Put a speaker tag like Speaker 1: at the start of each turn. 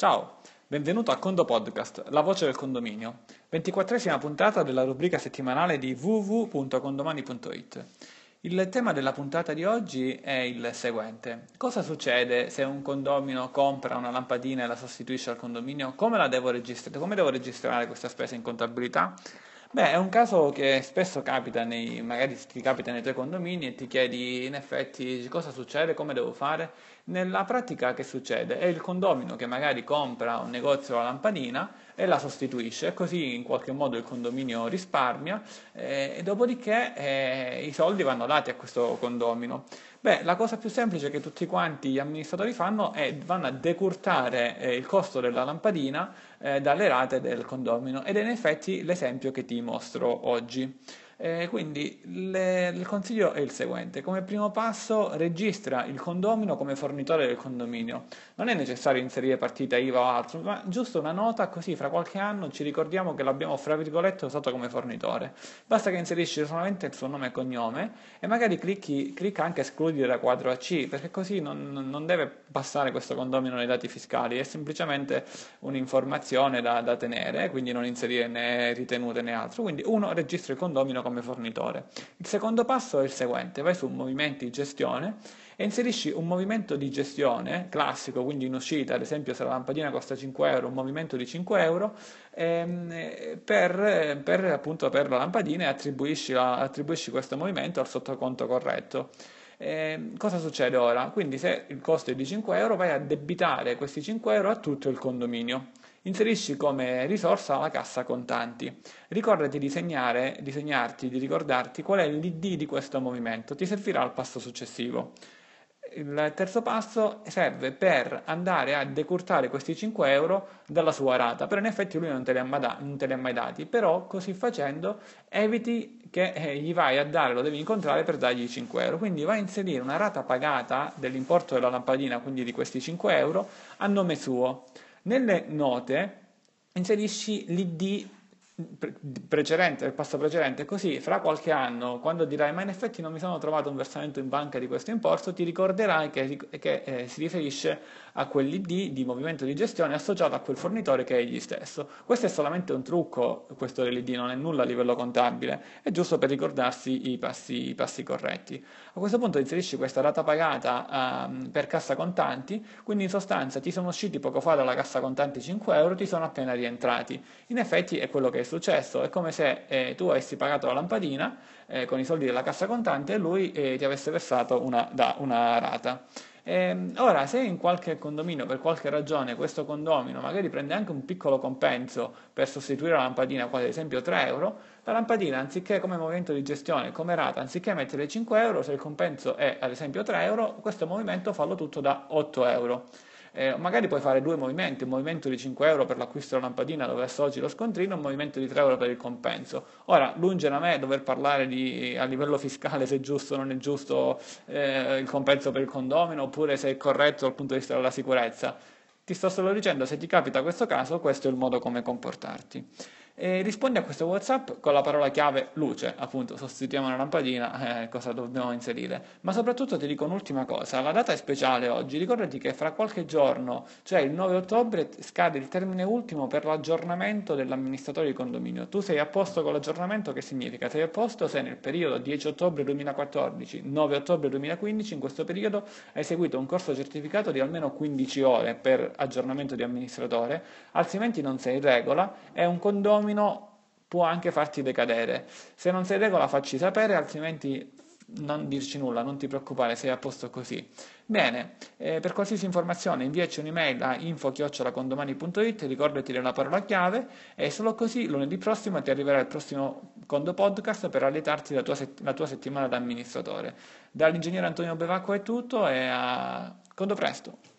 Speaker 1: Ciao, benvenuto a Condo Podcast, la voce del condominio, 24esima puntata della rubrica settimanale di www.condomani.it. Il tema della puntata di oggi è il seguente. Cosa succede se un condomino compra una lampadina e la sostituisce al condominio? Come, devo, registrare? Come devo registrare questa spesa in contabilità? Beh, è un caso che spesso capita nei, magari ti capita nei tuoi condomini e ti chiedi in effetti cosa succede, come devo fare. Nella pratica che succede? È il condomino che magari compra un negozio la lampadina e la sostituisce, così in qualche modo il condominio risparmia eh, e dopodiché eh, i soldi vanno dati a questo condomino. Beh, la cosa più semplice che tutti quanti gli amministratori fanno è vanno a decurtare eh, il costo della lampadina eh, dalle rate del condomino ed è in effetti l'esempio che ti mostro oggi. Eh, quindi le, il consiglio è il seguente, come primo passo registra il condomino come fornitore del condominio, non è necessario inserire partita IVA o altro, ma giusto una nota così fra qualche anno ci ricordiamo che l'abbiamo fra virgolette usato come fornitore, basta che inserisci solamente il suo nome e cognome e magari clicchi, clicca anche escludere da quadro AC perché così non, non, deve passare questo condomino nei dati fiscali, è semplicemente un'informazione da, da tenere, quindi non inserire né ritenute né altro, quindi uno registra il condomino come fornitore. Il secondo passo è il seguente, vai su movimenti gestione e inserisci un movimento di gestione classico, quindi in uscita, ad esempio se la lampadina costa 5 euro, un movimento di 5 euro, ehm, per, per, appunto, per la lampadina e attribuisci, la, attribuisci questo movimento al sottoconto corretto. Eh, cosa succede ora? Quindi se il costo è di 5 euro vai a debitare questi 5 euro a tutto il condominio. Inserisci come risorsa la cassa contanti. Ricordati di segnare, disegnarti, di ricordarti qual è l'ID di questo movimento, ti servirà al passo successivo. Il terzo passo serve per andare a decurtare questi 5 euro dalla sua rata, però in effetti lui non te li ha mai, da, li ha mai dati, però così facendo eviti che eh, gli vai a dare, lo devi incontrare per dargli 5 euro, quindi vai a inserire una rata pagata dell'importo della lampadina, quindi di questi 5 euro, a nome suo. Nelle note inserisci l'ID precedente, del passo precedente, così fra qualche anno, quando dirai ma in effetti non mi sono trovato un versamento in banca di questo importo, ti ricorderai che, che eh, si riferisce a quell'ID di movimento di gestione associato a quel fornitore che è egli stesso. Questo è solamente un trucco, questo dell'ID non è nulla a livello contabile, è giusto per ricordarsi i passi, i passi corretti. A questo punto inserisci questa data pagata um, per cassa contanti, quindi in sostanza ti sono usciti poco fa dalla cassa contanti 5 euro, ti sono appena rientrati. In effetti è quello che è successo, è come se eh, tu avessi pagato la lampadina eh, con i soldi della cassa contante e lui eh, ti avesse versato una, da, una rata. Eh, ora, se in qualche condominio, per qualche ragione, questo condomino magari prende anche un piccolo compenso per sostituire la lampadina, quale ad esempio 3 euro, la lampadina, anziché come movimento di gestione, come rata, anziché mettere 5 euro, se il compenso è ad esempio 3 euro, questo movimento fallo tutto da 8 euro. Eh, magari puoi fare due movimenti, un movimento di 5 euro per l'acquisto della lampadina dove associ lo scontrino un movimento di 3 euro per il compenso. Ora, lunge da me dover parlare di, a livello fiscale se è giusto o non è giusto eh, il compenso per il condomino oppure se è corretto dal punto di vista della sicurezza. Ti sto solo dicendo, se ti capita questo caso, questo è il modo come comportarti. E rispondi a questo WhatsApp con la parola chiave luce, appunto, sostituiamo una lampadina, eh, cosa dobbiamo inserire. Ma soprattutto ti dico un'ultima cosa, la data è speciale oggi, ricordati che fra qualche giorno, cioè il 9 ottobre, scade il termine ultimo per l'aggiornamento dell'amministratore di condominio. Tu sei a posto con l'aggiornamento, che significa? Sei a posto se nel periodo 10 ottobre 2014, 9 ottobre 2015, in questo periodo hai seguito un corso certificato di almeno 15 ore per aggiornamento di amministratore, altrimenti non sei in regola, è un condomino fenomeno può anche farti decadere. Se non sei regola facci sapere, altrimenti non dirci nulla, non ti preoccupare, sei a posto così. Bene, eh, per qualsiasi informazione inviaci un'email a info-condomani.it, ricordati della parola chiave e solo così lunedì prossimo ti arriverà il prossimo Condo Podcast per allietarti la tua, set- la tua settimana da amministratore. Dall'ingegnere Antonio Bevacco è tutto e a Condo presto!